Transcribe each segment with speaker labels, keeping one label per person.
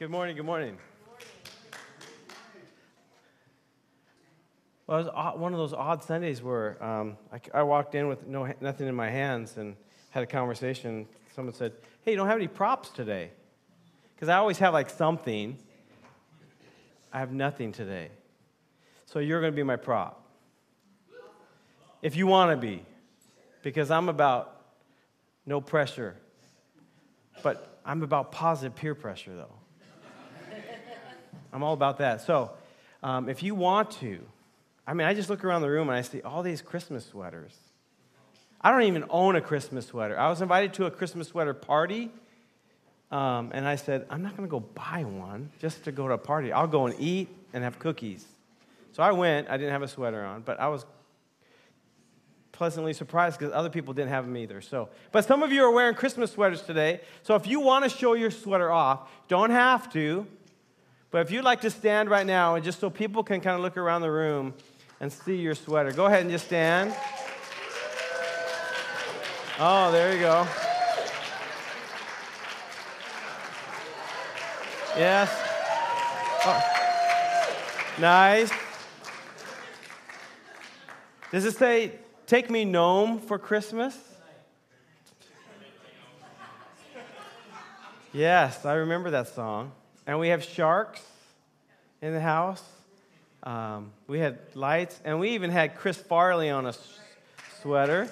Speaker 1: Good morning, good morning. Well, it was one of those odd Sundays where um, I, I walked in with no, nothing in my hands and had a conversation. Someone said, Hey, you don't have any props today? Because I always have like something. I have nothing today. So you're going to be my prop. If you want to be, because I'm about no pressure. But I'm about positive peer pressure, though. I'm all about that. So, um, if you want to, I mean, I just look around the room and I see all these Christmas sweaters. I don't even own a Christmas sweater. I was invited to a Christmas sweater party, um, and I said, I'm not going to go buy one just to go to a party. I'll go and eat and have cookies. So I went. I didn't have a sweater on, but I was pleasantly surprised because other people didn't have them either. So, but some of you are wearing Christmas sweaters today. So if you want to show your sweater off, don't have to. But if you'd like to stand right now and just so people can kind of look around the room and see your sweater, go ahead and just stand. Oh, there you go. Yes. Oh. Nice. Does it say, take me gnome for Christmas? Yes, I remember that song. And we have sharks in the house. Um, we had lights, and we even had Chris Farley on a s- sweater.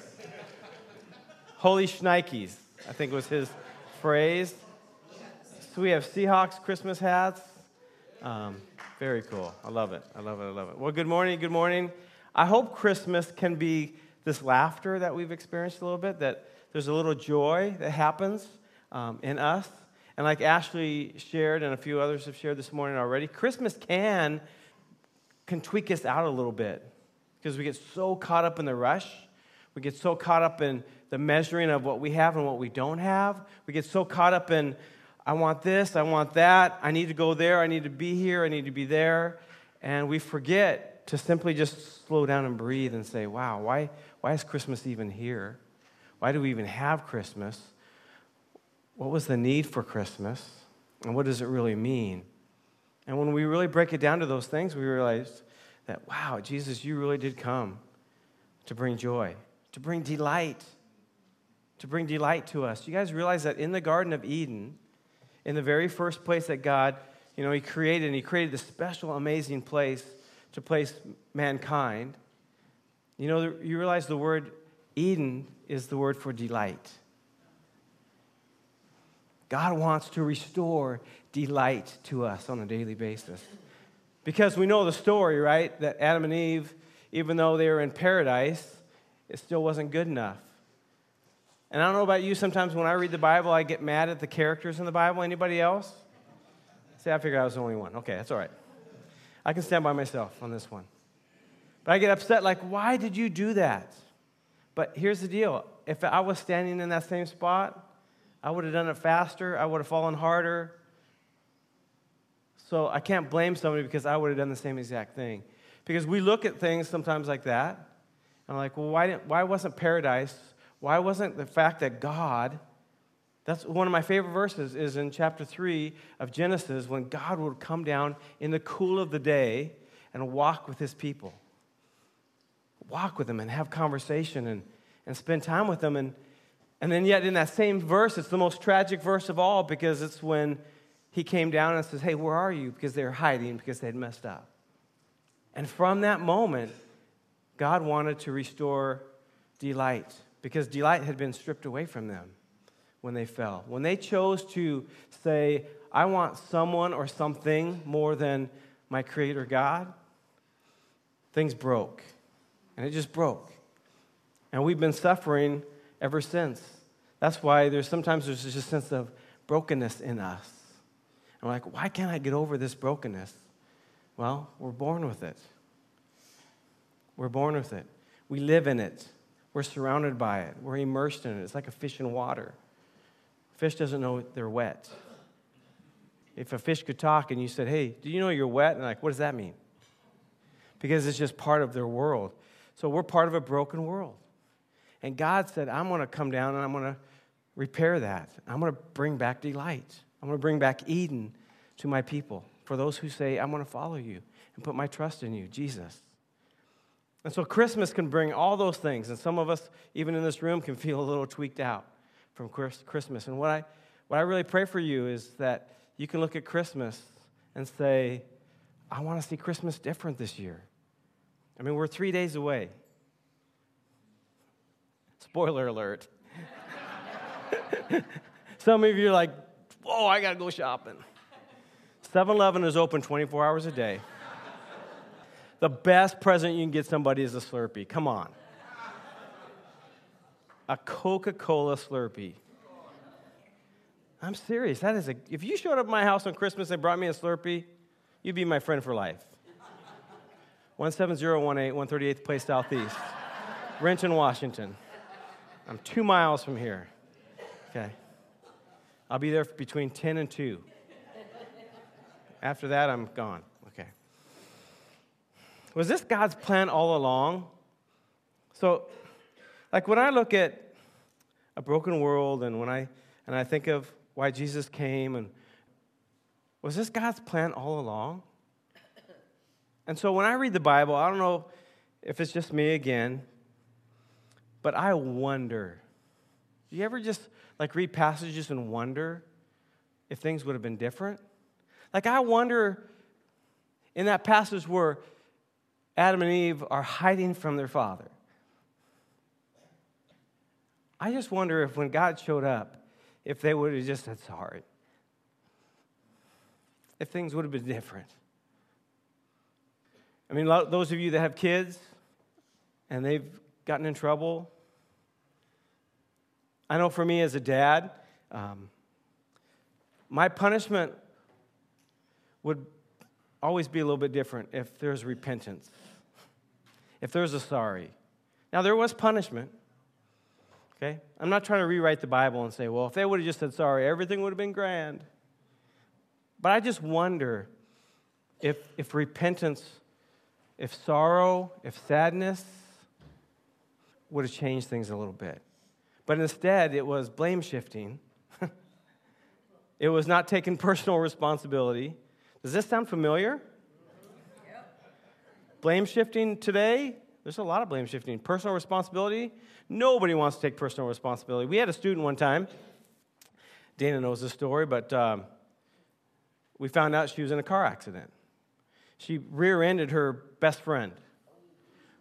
Speaker 1: Holy Schnikes, I think was his phrase. So we have Seahawks Christmas hats. Um, very cool. I love it. I love it. I love it. Well, good morning. Good morning. I hope Christmas can be this laughter that we've experienced a little bit, that there's a little joy that happens um, in us. And like Ashley shared and a few others have shared this morning already, Christmas can, can tweak us out a little bit because we get so caught up in the rush. We get so caught up in the measuring of what we have and what we don't have. We get so caught up in, I want this, I want that, I need to go there, I need to be here, I need to be there. And we forget to simply just slow down and breathe and say, wow, why, why is Christmas even here? Why do we even have Christmas? What was the need for Christmas? And what does it really mean? And when we really break it down to those things, we realize that, wow, Jesus, you really did come to bring joy, to bring delight, to bring delight to us. You guys realize that in the Garden of Eden, in the very first place that God, you know, He created, and He created this special, amazing place to place mankind. You know, you realize the word Eden is the word for delight. God wants to restore delight to us on a daily basis. Because we know the story, right? That Adam and Eve, even though they were in paradise, it still wasn't good enough. And I don't know about you, sometimes when I read the Bible, I get mad at the characters in the Bible. Anybody else? See, I figured I was the only one. Okay, that's all right. I can stand by myself on this one. But I get upset, like, why did you do that? But here's the deal if I was standing in that same spot, I would have done it faster, I would have fallen harder. So I can't blame somebody because I would have done the same exact thing. Because we look at things sometimes like that, and I'm like, well, why, didn't, why wasn't paradise? Why wasn't the fact that God, that's one of my favorite verses, is in chapter 3 of Genesis when God would come down in the cool of the day and walk with his people. Walk with them and have conversation and, and spend time with them. And, and then, yet, in that same verse, it's the most tragic verse of all because it's when he came down and says, Hey, where are you? Because they're hiding because they'd messed up. And from that moment, God wanted to restore delight because delight had been stripped away from them when they fell. When they chose to say, I want someone or something more than my Creator God, things broke. And it just broke. And we've been suffering ever since. That's why there's sometimes there's just a sense of brokenness in us. And we're like, why can't I get over this brokenness? Well, we're born with it. We're born with it. We live in it. We're surrounded by it. We're immersed in it. It's like a fish in water. Fish doesn't know they're wet. If a fish could talk and you said, hey, do you know you're wet? And like, what does that mean? Because it's just part of their world. So we're part of a broken world. And God said, I'm going to come down and I'm going to repair that. I'm going to bring back delight. I'm going to bring back Eden to my people, for those who say, I want to follow you and put my trust in you, Jesus. And so Christmas can bring all those things. And some of us, even in this room, can feel a little tweaked out from Christmas. And what I, what I really pray for you is that you can look at Christmas and say, I want to see Christmas different this year. I mean, we're three days away. Spoiler alert. Some of you are like, whoa, I got to go shopping. 7 Eleven is open 24 hours a day. The best present you can get somebody is a Slurpee. Come on. A Coca Cola Slurpee. I'm serious. That is a, if you showed up at my house on Christmas and brought me a Slurpee, you'd be my friend for life. 17018, 138th Place Southeast, Renton, Washington. I'm two miles from here. Okay. I'll be there between 10 and 2. After that, I'm gone. Okay. Was this God's plan all along? So, like when I look at a broken world and when I and I think of why Jesus came and was this God's plan all along? And so when I read the Bible, I don't know if it's just me again, but I wonder. Do you ever just like read passages and wonder if things would have been different? Like I wonder in that passage where Adam and Eve are hiding from their father. I just wonder if when God showed up, if they would have just said sorry. If things would have been different. I mean, those of you that have kids and they've gotten in trouble, I know for me as a dad, um, my punishment would always be a little bit different if there's repentance, if there's a sorry. Now, there was punishment. Okay? I'm not trying to rewrite the Bible and say, well, if they would have just said sorry, everything would have been grand. But I just wonder if, if repentance if sorrow, if sadness would have changed things a little bit. But instead, it was blame shifting. it was not taking personal responsibility. Does this sound familiar? Yep. Blame shifting today, there's a lot of blame shifting. Personal responsibility, nobody wants to take personal responsibility. We had a student one time, Dana knows the story, but um, we found out she was in a car accident she rear ended her best friend,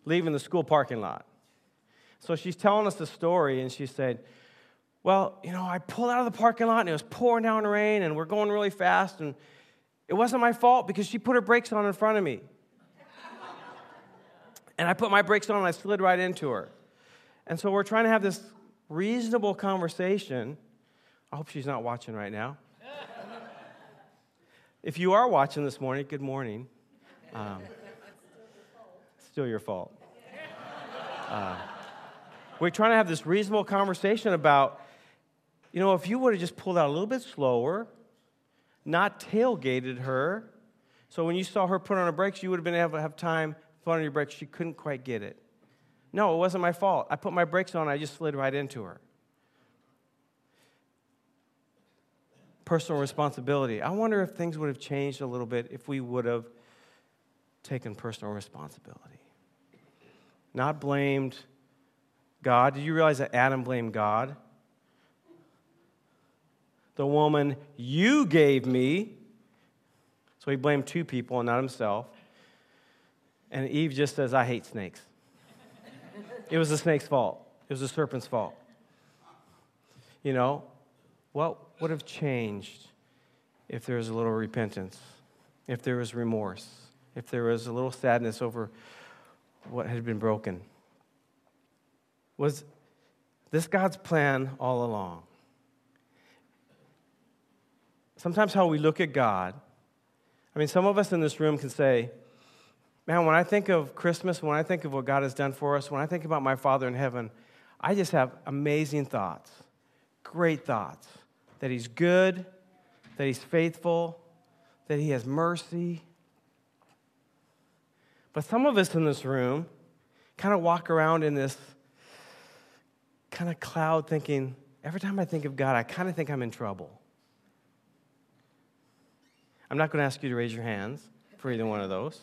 Speaker 1: leaving the school parking lot. So she's telling us the story, and she said, Well, you know, I pulled out of the parking lot and it was pouring down rain, and we're going really fast, and it wasn't my fault because she put her brakes on in front of me. and I put my brakes on and I slid right into her. And so we're trying to have this reasonable conversation. I hope she's not watching right now. if you are watching this morning, good morning. Um, still your fault. Uh, we're trying to have this reasonable conversation about, you know, if you would have just pulled out a little bit slower, not tailgated her, so when you saw her put on her brakes, you would have been able to have time put on your brakes. She couldn't quite get it. No, it wasn't my fault. I put my brakes on, I just slid right into her. Personal responsibility. I wonder if things would have changed a little bit if we would have taken personal responsibility. Not blamed God. Did you realize that Adam blamed God? The woman you gave me. So he blamed two people and not himself. And Eve just says, I hate snakes. it was the snake's fault, it was the serpent's fault. You know, what would have changed if there was a little repentance, if there was remorse? if there was a little sadness over what had been broken. Was this God's plan all along? Sometimes, how we look at God, I mean, some of us in this room can say, Man, when I think of Christmas, when I think of what God has done for us, when I think about my Father in heaven, I just have amazing thoughts, great thoughts that He's good, that He's faithful, that He has mercy, but some of us in this room kind of walk around in this kind of cloud thinking, every time I think of God, I kind of think I'm in trouble. I'm not going to ask you to raise your hands for either one of those.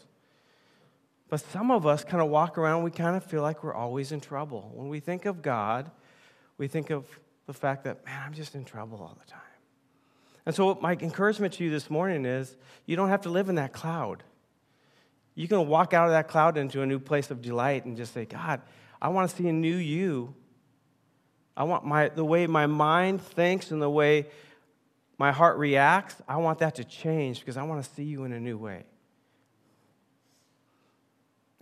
Speaker 1: But some of us kind of walk around, we kind of feel like we're always in trouble. When we think of God, we think of the fact that, man, I'm just in trouble all the time. And so, my encouragement to you this morning is you don't have to live in that cloud. You can walk out of that cloud into a new place of delight and just say, God, I want to see a new you. I want my, the way my mind thinks and the way my heart reacts, I want that to change because I want to see you in a new way.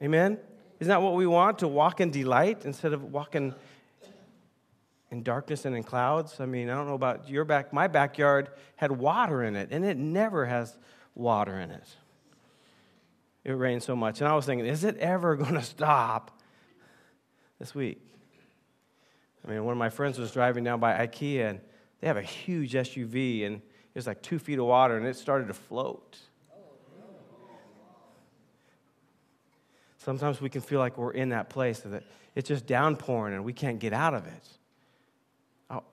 Speaker 1: Amen? Isn't that what we want? To walk in delight instead of walking in darkness and in clouds? I mean, I don't know about your back. My backyard had water in it, and it never has water in it. It rained so much. And I was thinking, is it ever going to stop this week? I mean, one of my friends was driving down by IKEA, and they have a huge SUV, and it was like two feet of water, and it started to float. Sometimes we can feel like we're in that place that it's just downpouring and we can't get out of it. Oh,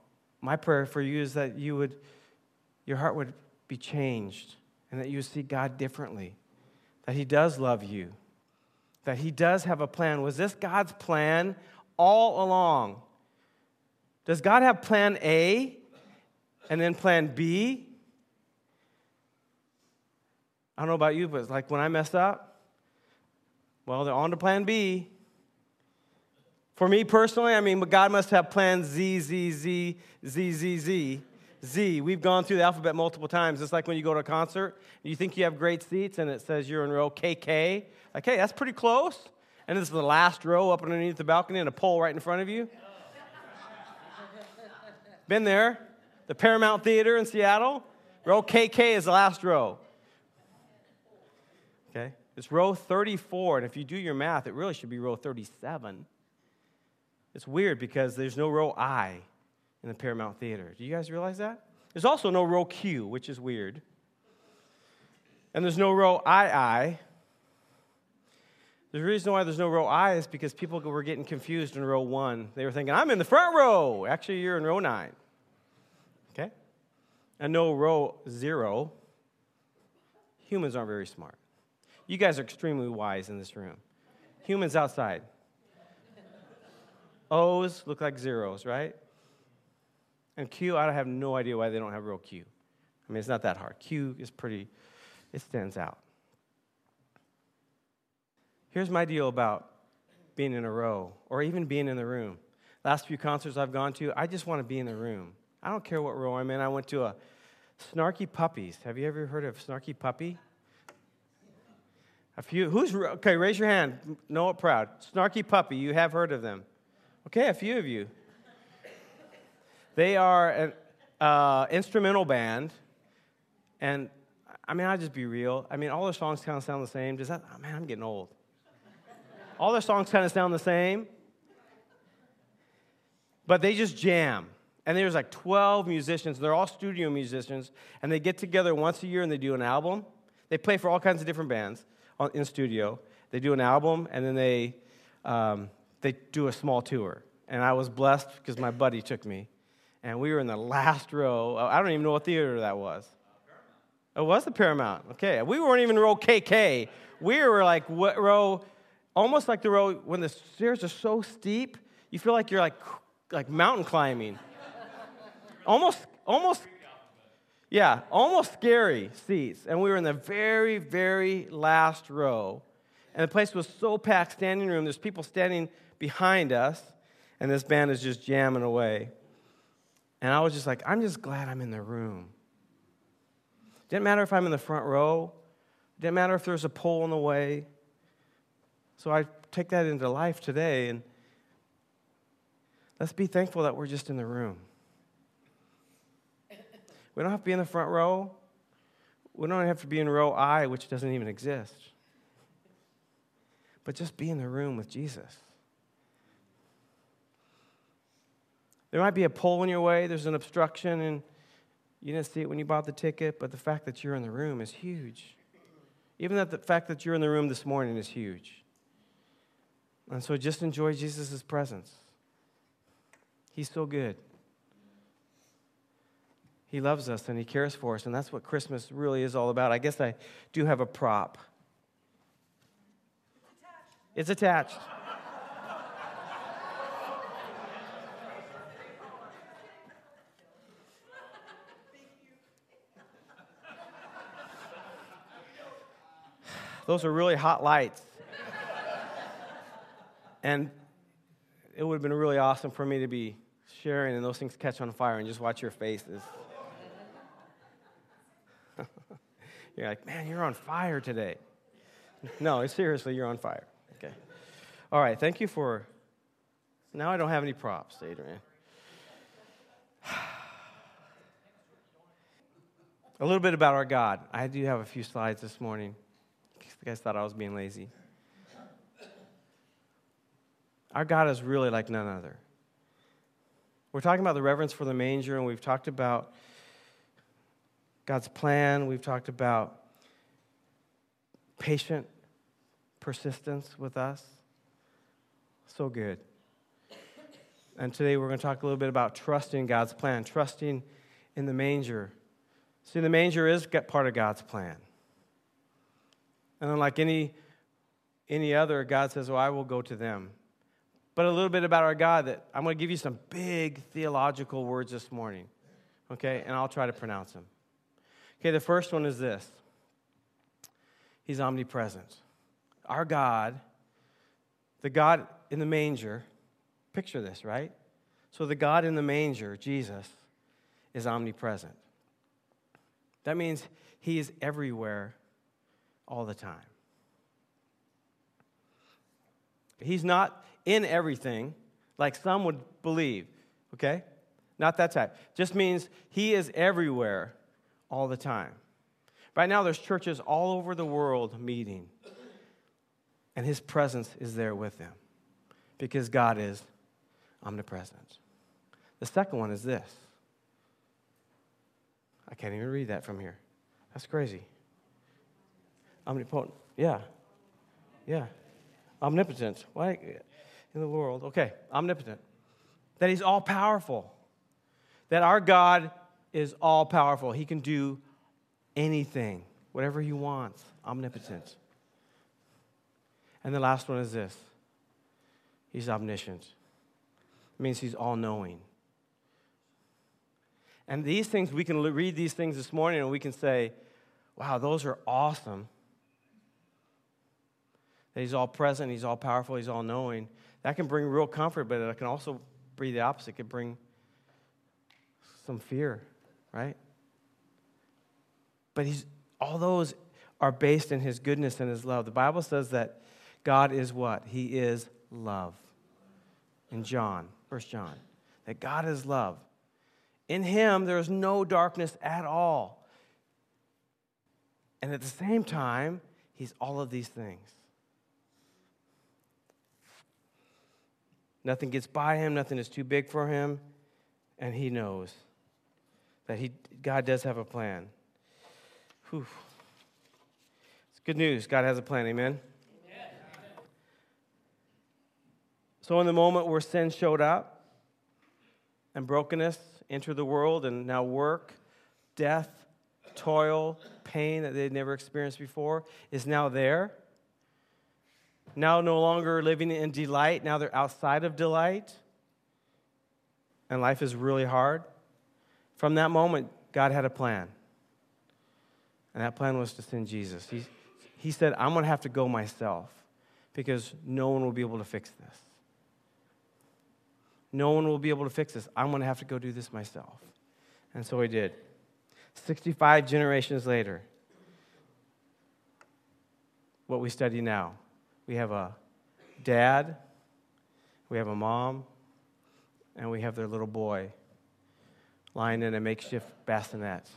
Speaker 1: my prayer for you is that you would, your heart would be changed and that you see God differently, that He does love you, that He does have a plan. Was this God's plan all along? Does God have plan A and then plan B? I don't know about you, but it's like when I messed up, well, they're on to plan B. For me personally, I mean, God must have plan Z, Z, Z, Z, Z, Z. Z. We've gone through the alphabet multiple times. It's like when you go to a concert, and you think you have great seats, and it says you're in row KK. Like, hey, that's pretty close. And this is the last row up underneath the balcony and a pole right in front of you. Been there. The Paramount Theater in Seattle. Row KK is the last row. Okay? It's row 34, and if you do your math, it really should be row 37. It's weird because there's no row I in the Paramount Theater. Do you guys realize that? There's also no row Q, which is weird. And there's no row II. The reason why there's no row I is because people were getting confused in row one. They were thinking, I'm in the front row. Actually, you're in row nine. And no row zero. Humans aren't very smart. You guys are extremely wise in this room. Humans outside. O's look like zeros, right? And Q, I have no idea why they don't have real Q. I mean, it's not that hard. Q is pretty, it stands out. Here's my deal about being in a row or even being in the room. Last few concerts I've gone to, I just want to be in the room. I don't care what row I'm in. I went to a Snarky Puppies. Have you ever heard of Snarky Puppy? A few. Who's okay? Raise your hand. Noah Proud. Snarky Puppy. You have heard of them. Okay, a few of you. They are an uh, instrumental band, and I mean, I'll just be real. I mean, all their songs kind of sound the same. Does that? Oh, man, I'm getting old. All their songs kind of sound the same, but they just jam. And there's like 12 musicians. They're all studio musicians, and they get together once a year and they do an album. They play for all kinds of different bands in studio. They do an album, and then they, um, they do a small tour. And I was blessed because my buddy took me. And we were in the last row. I don't even know what theater that was. It was the Paramount. Okay. We weren't even row KK. We were like what row, almost like the row when the stairs are so steep, you feel like you're like, like mountain climbing. Almost, almost yeah, almost scary seats. And we were in the very, very last row. And the place was so packed, standing room. There's people standing behind us, and this band is just jamming away. And I was just like, I'm just glad I'm in the room. Didn't matter if I'm in the front row, didn't matter if there's a pole in the way. So I take that into life today, and let's be thankful that we're just in the room. We don't have to be in the front row. We don't have to be in row I, which doesn't even exist. But just be in the room with Jesus. There might be a pole in your way, there's an obstruction, and you didn't see it when you bought the ticket, but the fact that you're in the room is huge. Even that the fact that you're in the room this morning is huge. And so just enjoy Jesus' presence. He's so good. He loves us and He cares for us, and that's what Christmas really is all about. I guess I do have a prop. It's attached. Those are really hot lights. and it would have been really awesome for me to be sharing and those things catch on fire and just watch your faces. You're like, man, you're on fire today. No, seriously, you're on fire. Okay. All right, thank you for. Now I don't have any props, Adrian. A little bit about our God. I do have a few slides this morning. You guys thought I was being lazy. Our God is really like none other. We're talking about the reverence for the manger, and we've talked about God's plan. We've talked about patient persistence with us. So good. And today we're going to talk a little bit about trusting God's plan, trusting in the manger. See, the manger is part of God's plan. And unlike any, any other, God says, Well, I will go to them but a little bit about our God that I'm going to give you some big theological words this morning, okay? And I'll try to pronounce them. Okay, the first one is this He's omnipresent. Our God, the God in the manger, picture this, right? So the God in the manger, Jesus, is omnipresent. That means He is everywhere all the time. He's not in everything, like some would believe, okay? Not that type. Just means he is everywhere all the time. Right now, there's churches all over the world meeting, and his presence is there with them because God is omnipresent. The second one is this. I can't even read that from here. That's crazy. Omnipotent. Yeah. Yeah. Omnipotent. Why? in the world. Okay, omnipotent. That he's all powerful. That our God is all powerful. He can do anything, whatever he wants. Omnipotent. And the last one is this He's omniscient. It means he's all knowing. And these things, we can read these things this morning and we can say, wow, those are awesome. That he's all present, he's all powerful, he's all knowing. That can bring real comfort, but it can also bring the opposite. It can bring some fear, right? But he's all those are based in his goodness and his love. The Bible says that God is what? He is love. In John, First John, that God is love. In him there is no darkness at all. And at the same time, he's all of these things. Nothing gets by him, nothing is too big for him, and he knows that he, God does have a plan. Whew. It's good news. God has a plan. Amen? Amen. So, in the moment where sin showed up and brokenness entered the world, and now work, death, toil, pain that they'd never experienced before is now there now no longer living in delight. Now they're outside of delight. And life is really hard. From that moment, God had a plan. And that plan was to send Jesus. He, he said, I'm going to have to go myself because no one will be able to fix this. No one will be able to fix this. I'm going to have to go do this myself. And so he did. 65 generations later, what we study now we have a dad, we have a mom, and we have their little boy lying in a makeshift bassinet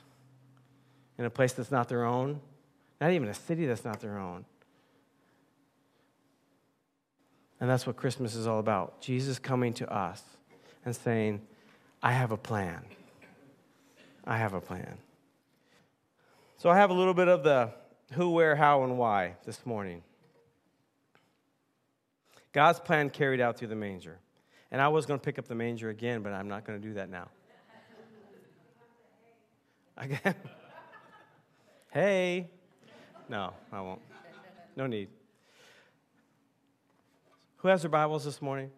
Speaker 1: in a place that's not their own, not even a city that's not their own. And that's what Christmas is all about Jesus coming to us and saying, I have a plan. I have a plan. So I have a little bit of the who, where, how, and why this morning. God's plan carried out through the manger. And I was going to pick up the manger again, but I'm not going to do that now. Hey. No, I won't. No need. Who has their Bibles this morning?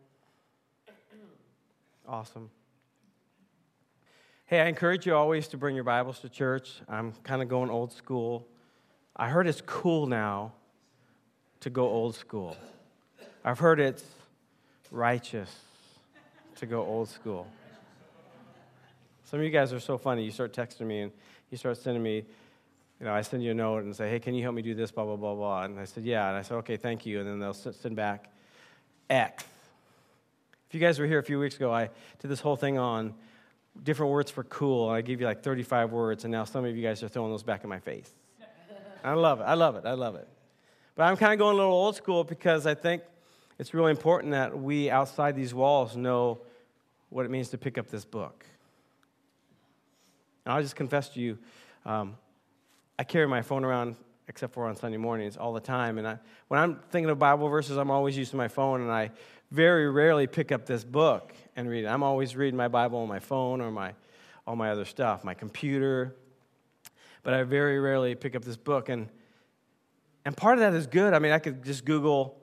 Speaker 1: Awesome. Hey, I encourage you always to bring your Bibles to church. I'm kind of going old school. I heard it's cool now to go old school. I've heard it's righteous to go old school. Some of you guys are so funny. You start texting me and you start sending me, you know, I send you a note and say, hey, can you help me do this, blah, blah, blah, blah. And I said, yeah. And I said, okay, thank you. And then they'll send back X. If you guys were here a few weeks ago, I did this whole thing on different words for cool. And I gave you like 35 words, and now some of you guys are throwing those back in my face. I love it. I love it. I love it. But I'm kind of going a little old school because I think it's really important that we outside these walls know what it means to pick up this book. And I'll just confess to you, um, I carry my phone around, except for on Sunday mornings, all the time. And I, when I'm thinking of Bible verses, I'm always using my phone, and I very rarely pick up this book and read it. I'm always reading my Bible on my phone or my, all my other stuff, my computer. But I very rarely pick up this book. And, and part of that is good. I mean, I could just Google,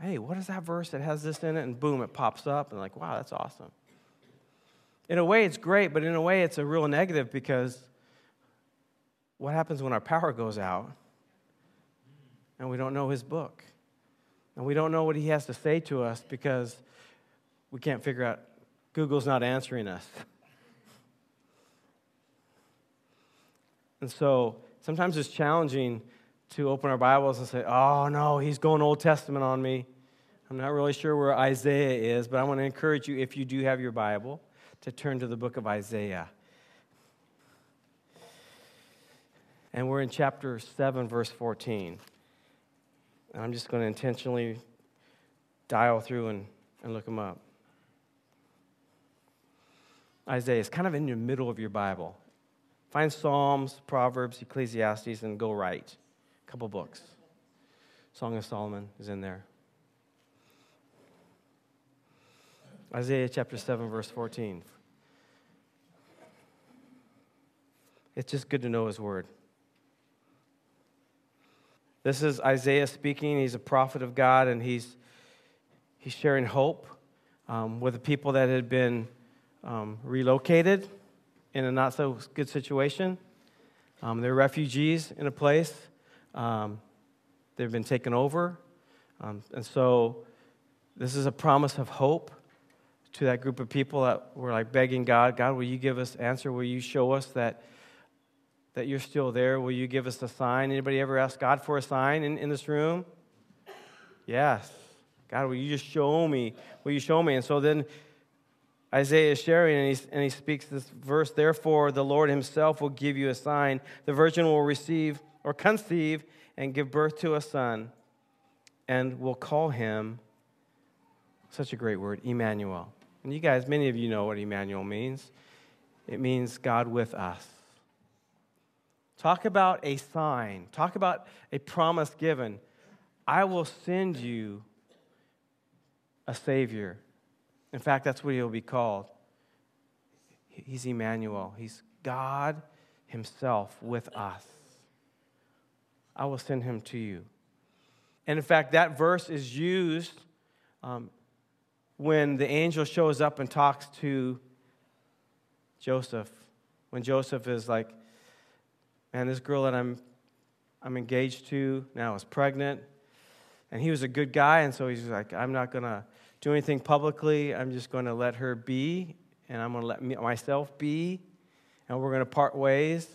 Speaker 1: hey, what is that verse that has this in it? And boom, it pops up. And like, wow, that's awesome. In a way, it's great, but in a way, it's a real negative because what happens when our power goes out and we don't know his book? And we don't know what he has to say to us because we can't figure out, Google's not answering us. And so sometimes it's challenging to open our Bibles and say, oh no, he's going Old Testament on me. I'm not really sure where Isaiah is, but I want to encourage you, if you do have your Bible, to turn to the book of Isaiah. And we're in chapter 7, verse 14. And I'm just going to intentionally dial through and, and look them up. Isaiah is kind of in the middle of your Bible. Find Psalms, Proverbs, Ecclesiastes, and go right. A couple books. Song of Solomon is in there. Isaiah chapter 7, verse 14. It's just good to know his word. This is Isaiah speaking. He's a prophet of God, and he's, he's sharing hope um, with the people that had been um, relocated in a not so good situation. Um, they're refugees in a place, um, they've been taken over. Um, and so, this is a promise of hope to that group of people that were like begging God, God, will you give us answer? Will you show us that? That you're still there. Will you give us a sign? Anybody ever ask God for a sign in, in this room? Yes. God, will you just show me? Will you show me? And so then Isaiah is sharing, and he, and he speaks this verse Therefore, the Lord himself will give you a sign. The virgin will receive or conceive and give birth to a son, and will call him, such a great word, Emmanuel. And you guys, many of you know what Emmanuel means. It means God with us. Talk about a sign. Talk about a promise given. I will send you a Savior. In fact, that's what he'll be called. He's Emmanuel, He's God Himself with us. I will send Him to you. And in fact, that verse is used um, when the angel shows up and talks to Joseph. When Joseph is like, man, this girl that I'm, I'm engaged to now is pregnant. And he was a good guy, and so he's like, I'm not going to do anything publicly. I'm just going to let her be, and I'm going to let me, myself be, and we're going to part ways.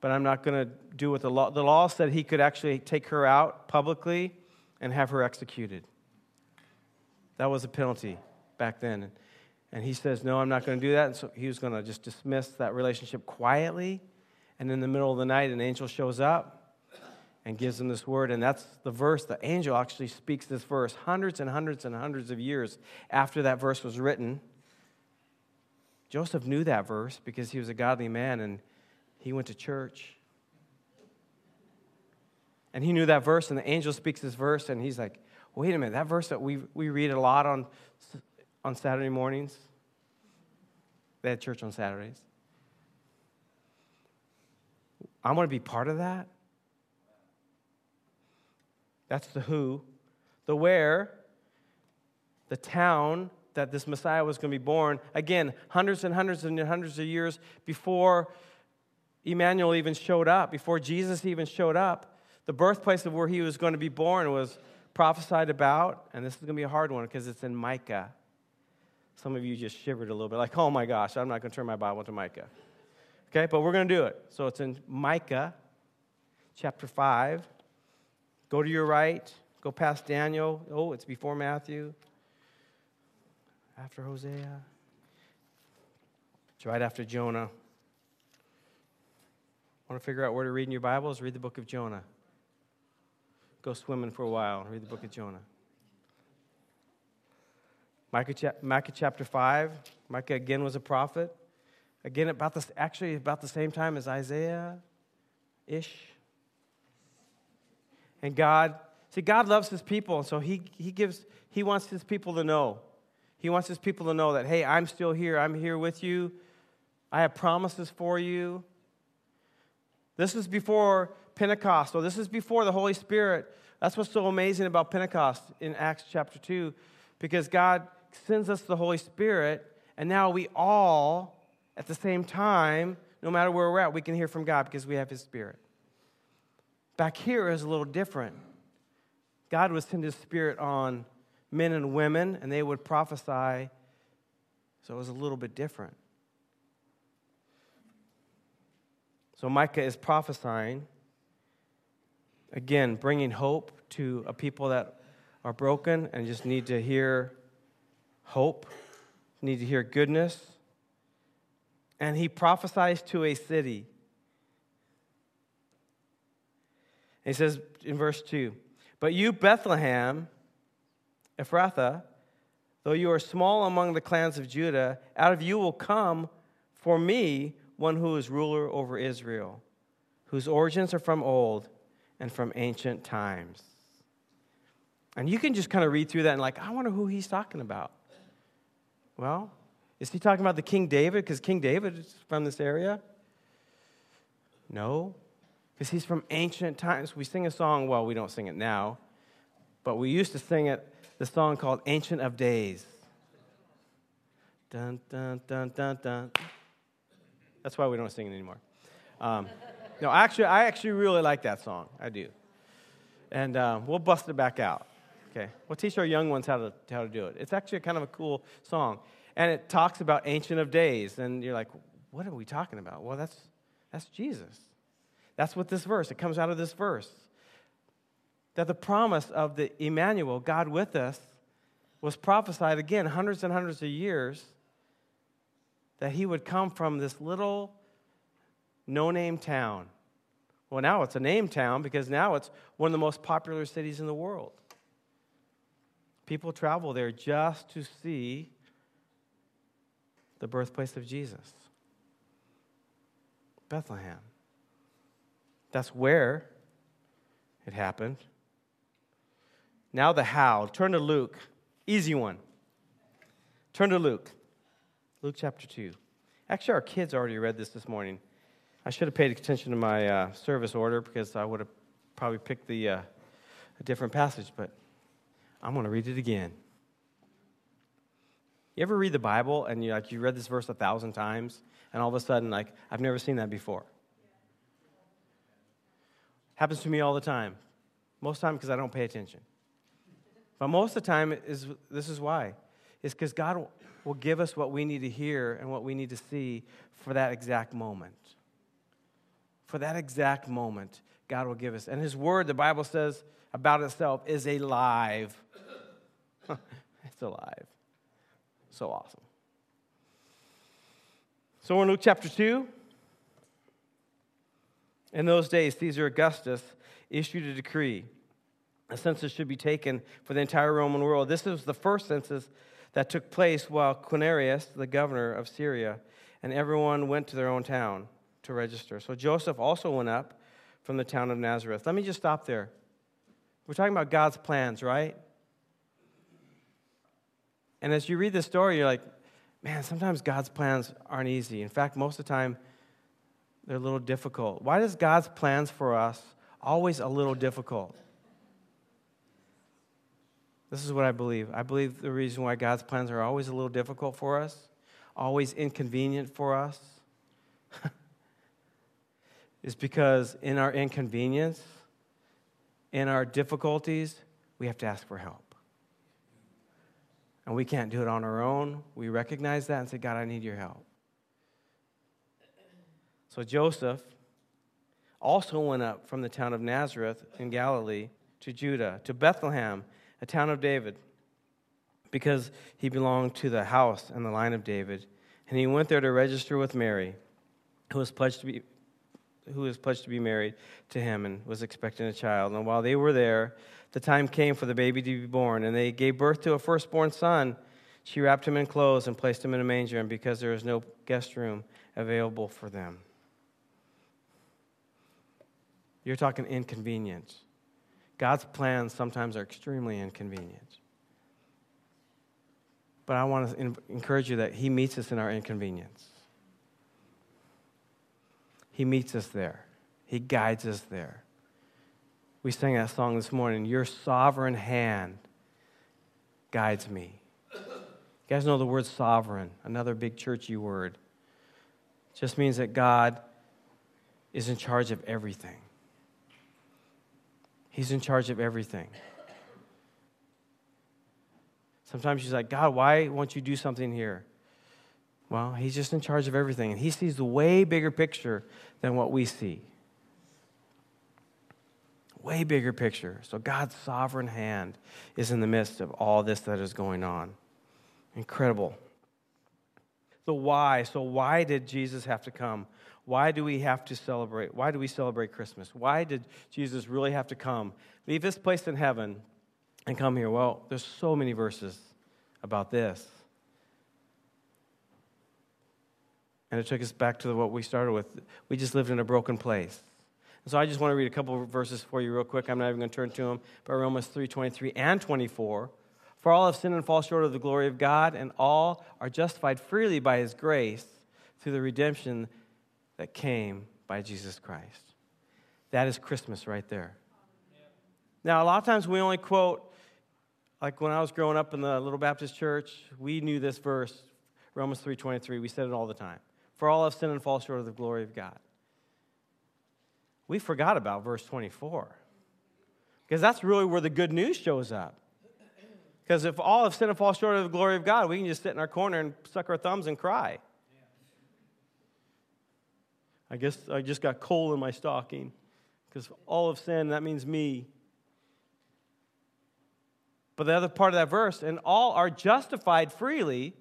Speaker 1: But I'm not going to do what the law. The law said he could actually take her out publicly and have her executed. That was a penalty back then. And he says, No, I'm not going to do that. And so he was going to just dismiss that relationship quietly and in the middle of the night, an angel shows up and gives them this word. And that's the verse. The angel actually speaks this verse hundreds and hundreds and hundreds of years after that verse was written. Joseph knew that verse because he was a godly man and he went to church. And he knew that verse, and the angel speaks this verse, and he's like, wait a minute, that verse that we, we read a lot on, on Saturday mornings. They had church on Saturdays. I'm going to be part of that. That's the who. The where, the town that this Messiah was going to be born. Again, hundreds and hundreds and hundreds of years before Emmanuel even showed up, before Jesus even showed up, the birthplace of where he was going to be born was prophesied about. And this is going to be a hard one because it's in Micah. Some of you just shivered a little bit, like, oh my gosh, I'm not going to turn my Bible to Micah. Okay, but we're going to do it. So it's in Micah chapter 5. Go to your right, go past Daniel. Oh, it's before Matthew, after Hosea. It's right after Jonah. Want to figure out where to read in your Bibles? Read the book of Jonah. Go swimming for a while read the book of Jonah. Micah, Micah chapter 5. Micah again was a prophet. Again, about this, actually about the same time as Isaiah ish. And God, see, God loves his people, and so he, he gives, he wants his people to know. He wants his people to know that, hey, I'm still here. I'm here with you. I have promises for you. This is before Pentecost. So this is before the Holy Spirit. That's what's so amazing about Pentecost in Acts chapter 2, because God sends us the Holy Spirit, and now we all, at the same time, no matter where we're at, we can hear from God because we have His Spirit. Back here is a little different. God would send His Spirit on men and women, and they would prophesy, so it was a little bit different. So Micah is prophesying, again, bringing hope to a people that are broken and just need to hear hope, need to hear goodness. And he prophesies to a city. he says in verse 2 But you, Bethlehem, Ephrathah, though you are small among the clans of Judah, out of you will come for me one who is ruler over Israel, whose origins are from old and from ancient times. And you can just kind of read through that and, like, I wonder who he's talking about. Well, is he talking about the King David? Because King David is from this area? No, because he's from ancient times. We sing a song, well, we don't sing it now, but we used to sing it, the song called Ancient of Days. Dun, dun, dun, dun, dun. That's why we don't sing it anymore. Um, no, actually, I actually really like that song. I do. And uh, we'll bust it back out. Okay. We'll teach our young ones how to, how to do it. It's actually kind of a cool song. And it talks about Ancient of Days. And you're like, what are we talking about? Well, that's, that's Jesus. That's what this verse, it comes out of this verse. That the promise of the Emmanuel, God with us, was prophesied again hundreds and hundreds of years that he would come from this little no name town. Well, now it's a name town because now it's one of the most popular cities in the world. People travel there just to see the birthplace of Jesus Bethlehem. That's where it happened. Now, the how. Turn to Luke. Easy one. Turn to Luke. Luke chapter 2. Actually, our kids already read this this morning. I should have paid attention to my uh, service order because I would have probably picked the, uh, a different passage, but I'm going to read it again. You ever read the Bible and you like you read this verse a thousand times, and all of a sudden, like, I've never seen that before? Happens to me all the time. Most time because I don't pay attention. But most of the time, is, this is why. It's because God will give us what we need to hear and what we need to see for that exact moment. For that exact moment, God will give us. And His Word, the Bible says about itself, is alive. it's alive. So awesome. So we're in Luke chapter 2, in those days, Caesar Augustus issued a decree. A census should be taken for the entire Roman world. This was the first census that took place while Quirinius, the governor of Syria, and everyone went to their own town to register. So Joseph also went up from the town of Nazareth. Let me just stop there. We're talking about God's plans, right? And as you read this story, you're like, man, sometimes God's plans aren't easy. In fact, most of the time, they're a little difficult. Why does God's plans for us always a little difficult? This is what I believe. I believe the reason why God's plans are always a little difficult for us, always inconvenient for us, is because in our inconvenience, in our difficulties, we have to ask for help. And we can't do it on our own. We recognize that and say, God, I need your help. So Joseph also went up from the town of Nazareth in Galilee to Judah, to Bethlehem a town of David, because he belonged to the house and the line of David. And he went there to register with Mary, who was pledged to be who was pledged to be married to him and was expecting a child. And while they were there, the time came for the baby to be born, and they gave birth to a firstborn son. She wrapped him in clothes and placed him in a manger, and because there was no guest room available for them. You're talking inconvenience. God's plans sometimes are extremely inconvenient. But I want to encourage you that He meets us in our inconvenience. He meets us there, He guides us there. We sang that song this morning Your sovereign hand guides me. You guys know the word sovereign, another big churchy word. It just means that God is in charge of everything. He's in charge of everything. Sometimes she's like, God, why won't you do something here? Well, He's just in charge of everything, and He sees the way bigger picture than what we see. Way bigger picture. So God's sovereign hand is in the midst of all this that is going on. Incredible. The why. So, why did Jesus have to come? Why do we have to celebrate? Why do we celebrate Christmas? Why did Jesus really have to come, leave this place in heaven, and come here? Well, there's so many verses about this. And it took us back to what we started with. We just lived in a broken place. So I just want to read a couple verses for you real quick. I'm not even going to turn to them, but Romans 3 23 and 24. For all have sinned and fall short of the glory of God, and all are justified freely by his grace through the redemption that came by Jesus Christ. That is Christmas right there. Now, a lot of times we only quote, like when I was growing up in the little Baptist church, we knew this verse, Romans 3.23. We said it all the time. For all have sinned and fall short of the glory of God. We forgot about verse 24. Because that's really where the good news shows up. Because if all have sinned and fall short of the glory of God, we can just sit in our corner and suck our thumbs and cry. I guess I just got coal in my stocking because all of sin, that means me. But the other part of that verse, and all are justified freely,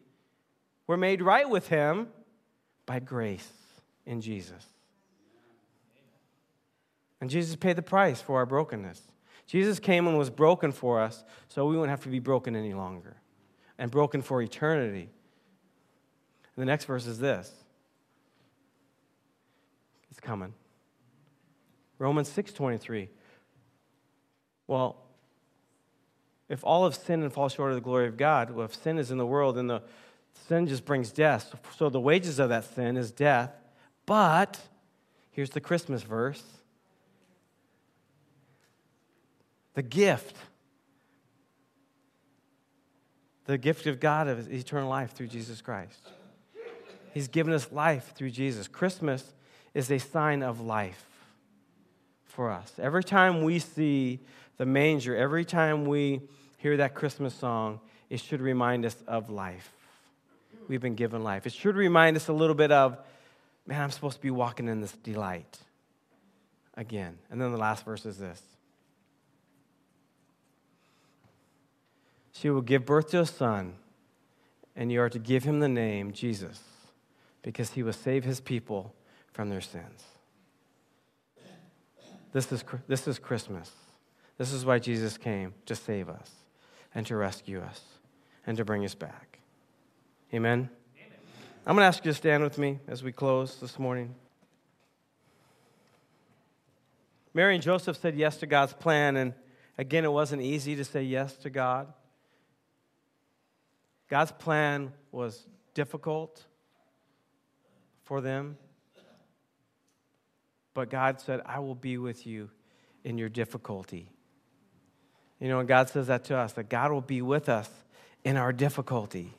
Speaker 1: were made right with him by grace in Jesus. And Jesus paid the price for our brokenness. Jesus came and was broken for us so we wouldn't have to be broken any longer and broken for eternity. And the next verse is this it's coming. Romans 6:23. Well, if all have sinned and fall short of the glory of God, well, if sin is in the world, then the sin just brings death. So the wages of that sin is death. But here's the Christmas verse. The gift. The gift of God of eternal life through Jesus Christ. He's given us life through Jesus. Christmas is a sign of life for us. Every time we see the manger, every time we hear that Christmas song, it should remind us of life. We've been given life. It should remind us a little bit of, man, I'm supposed to be walking in this delight again. And then the last verse is this She will give birth to a son, and you are to give him the name Jesus, because he will save his people from their sins. This is, this is Christmas. This is why Jesus came to save us and to rescue us and to bring us back. Amen? Amen. I'm going to ask you to stand with me as we close this morning. Mary and Joseph said yes to God's plan, and again, it wasn't easy to say yes to God. God's plan was difficult for them. but God said, I will be with you in your difficulty. You know, and God says that to us, that God will be with us in our difficulty.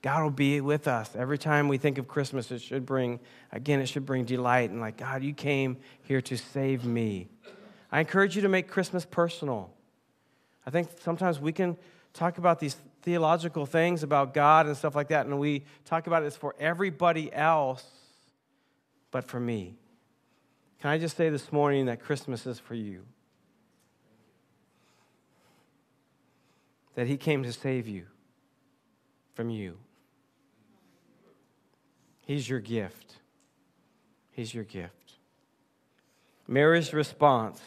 Speaker 1: God will be with us. Every time we think of Christmas, it should bring, again, it should bring delight and like, God, you came here to save me. I encourage you to make Christmas personal. I think sometimes we can talk about these theological things about God and stuff like that, and we talk about it as for everybody else, but for me. Can I just say this morning that Christmas is for you? That He came to save you from you. He's your gift. He's your gift. Mary's response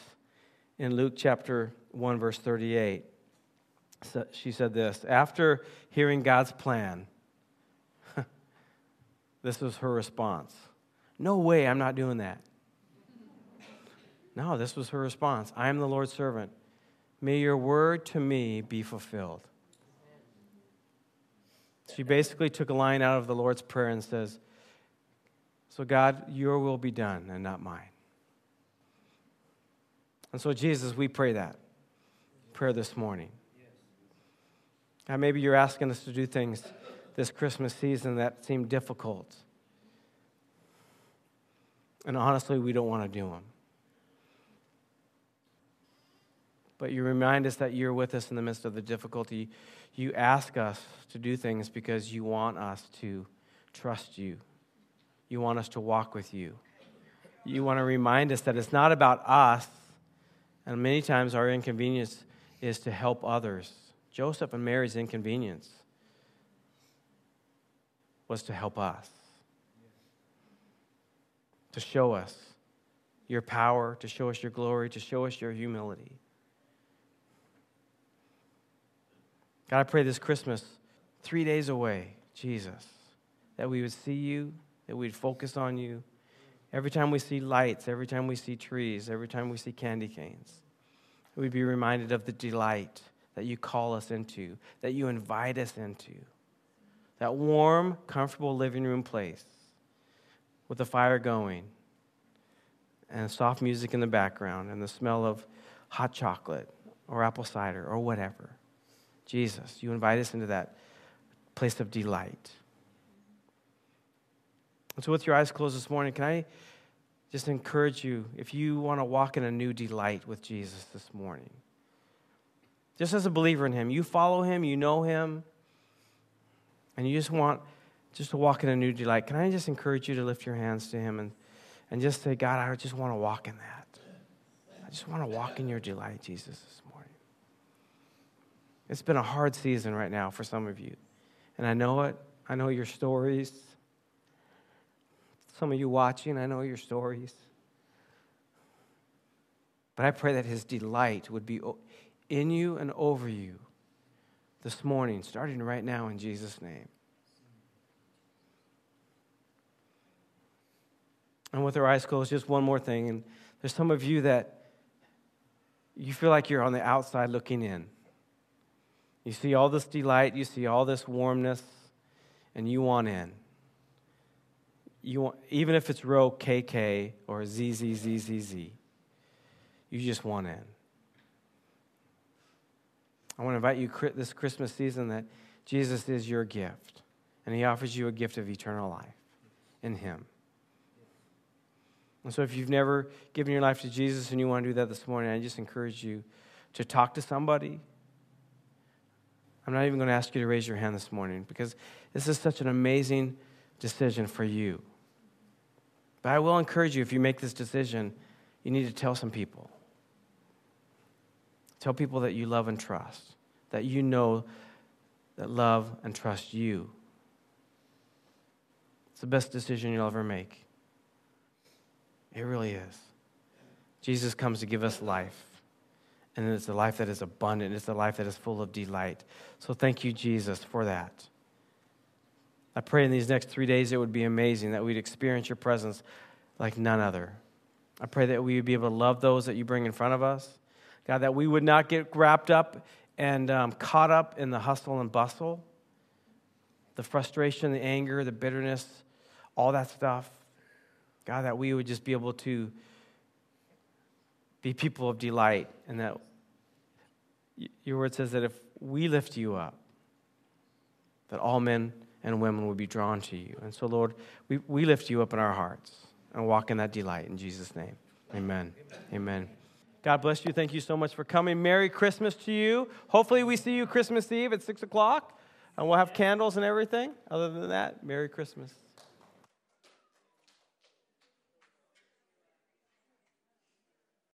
Speaker 1: in Luke chapter 1, verse 38, she said this After hearing God's plan, this was her response No way, I'm not doing that. No, this was her response I am the Lord's servant. May your word to me be fulfilled. She basically took a line out of the Lord's Prayer and says, so, God, your will be done and not mine. And so, Jesus, we pray that prayer this morning. Maybe you're asking us to do things this Christmas season that seem difficult. And honestly, we don't want to do them. But you remind us that you're with us in the midst of the difficulty. You ask us to do things because you want us to trust you you want us to walk with you. You want to remind us that it's not about us, and many times our inconvenience is to help others. Joseph and Mary's inconvenience was to help us, to show us your power, to show us your glory, to show us your humility. God, I pray this Christmas, three days away, Jesus, that we would see you that we'd focus on you. Every time we see lights, every time we see trees, every time we see candy canes, we'd be reminded of the delight that you call us into, that you invite us into. That warm, comfortable living room place with the fire going and soft music in the background and the smell of hot chocolate or apple cider or whatever. Jesus, you invite us into that place of delight. So, with your eyes closed this morning, can I just encourage you if you want to walk in a new delight with Jesus this morning? Just as a believer in Him, you follow Him, you know Him, and you just want just to walk in a new delight. Can I just encourage you to lift your hands to Him and, and just say, God, I just want to walk in that. I just want to walk in your delight, Jesus, this morning. It's been a hard season right now for some of you, and I know it. I know your stories. Some of you watching, I know your stories. But I pray that his delight would be in you and over you this morning, starting right now in Jesus' name. And with our eyes closed, just one more thing. And there's some of you that you feel like you're on the outside looking in. You see all this delight, you see all this warmness, and you want in you want, even if it's row KK or ZZZZZ, you just want in. I want to invite you this Christmas season that Jesus is your gift, and He offers you a gift of eternal life in Him. And so, if you've never given your life to Jesus and you want to do that this morning, I just encourage you to talk to somebody. I'm not even going to ask you to raise your hand this morning because this is such an amazing decision for you. But I will encourage you if you make this decision, you need to tell some people. Tell people that you love and trust, that you know that love and trust you. It's the best decision you'll ever make. It really is. Jesus comes to give us life. And it's a life that is abundant. It's a life that is full of delight. So thank you, Jesus, for that. I pray in these next three days it would be amazing that we'd experience your presence like none other. I pray that we would be able to love those that you bring in front of us. God, that we would not get wrapped up and um, caught up in the hustle and bustle, the frustration, the anger, the bitterness, all that stuff. God, that we would just be able to be people of delight, and that your word says that if we lift you up, that all men and women will be drawn to you. And so, Lord, we, we lift you up in our hearts and walk in that delight in Jesus' name. Amen. Amen. God bless you. Thank you so much for coming. Merry Christmas to you. Hopefully, we see you Christmas Eve at 6 o'clock, and we'll have candles and everything. Other than that, Merry Christmas.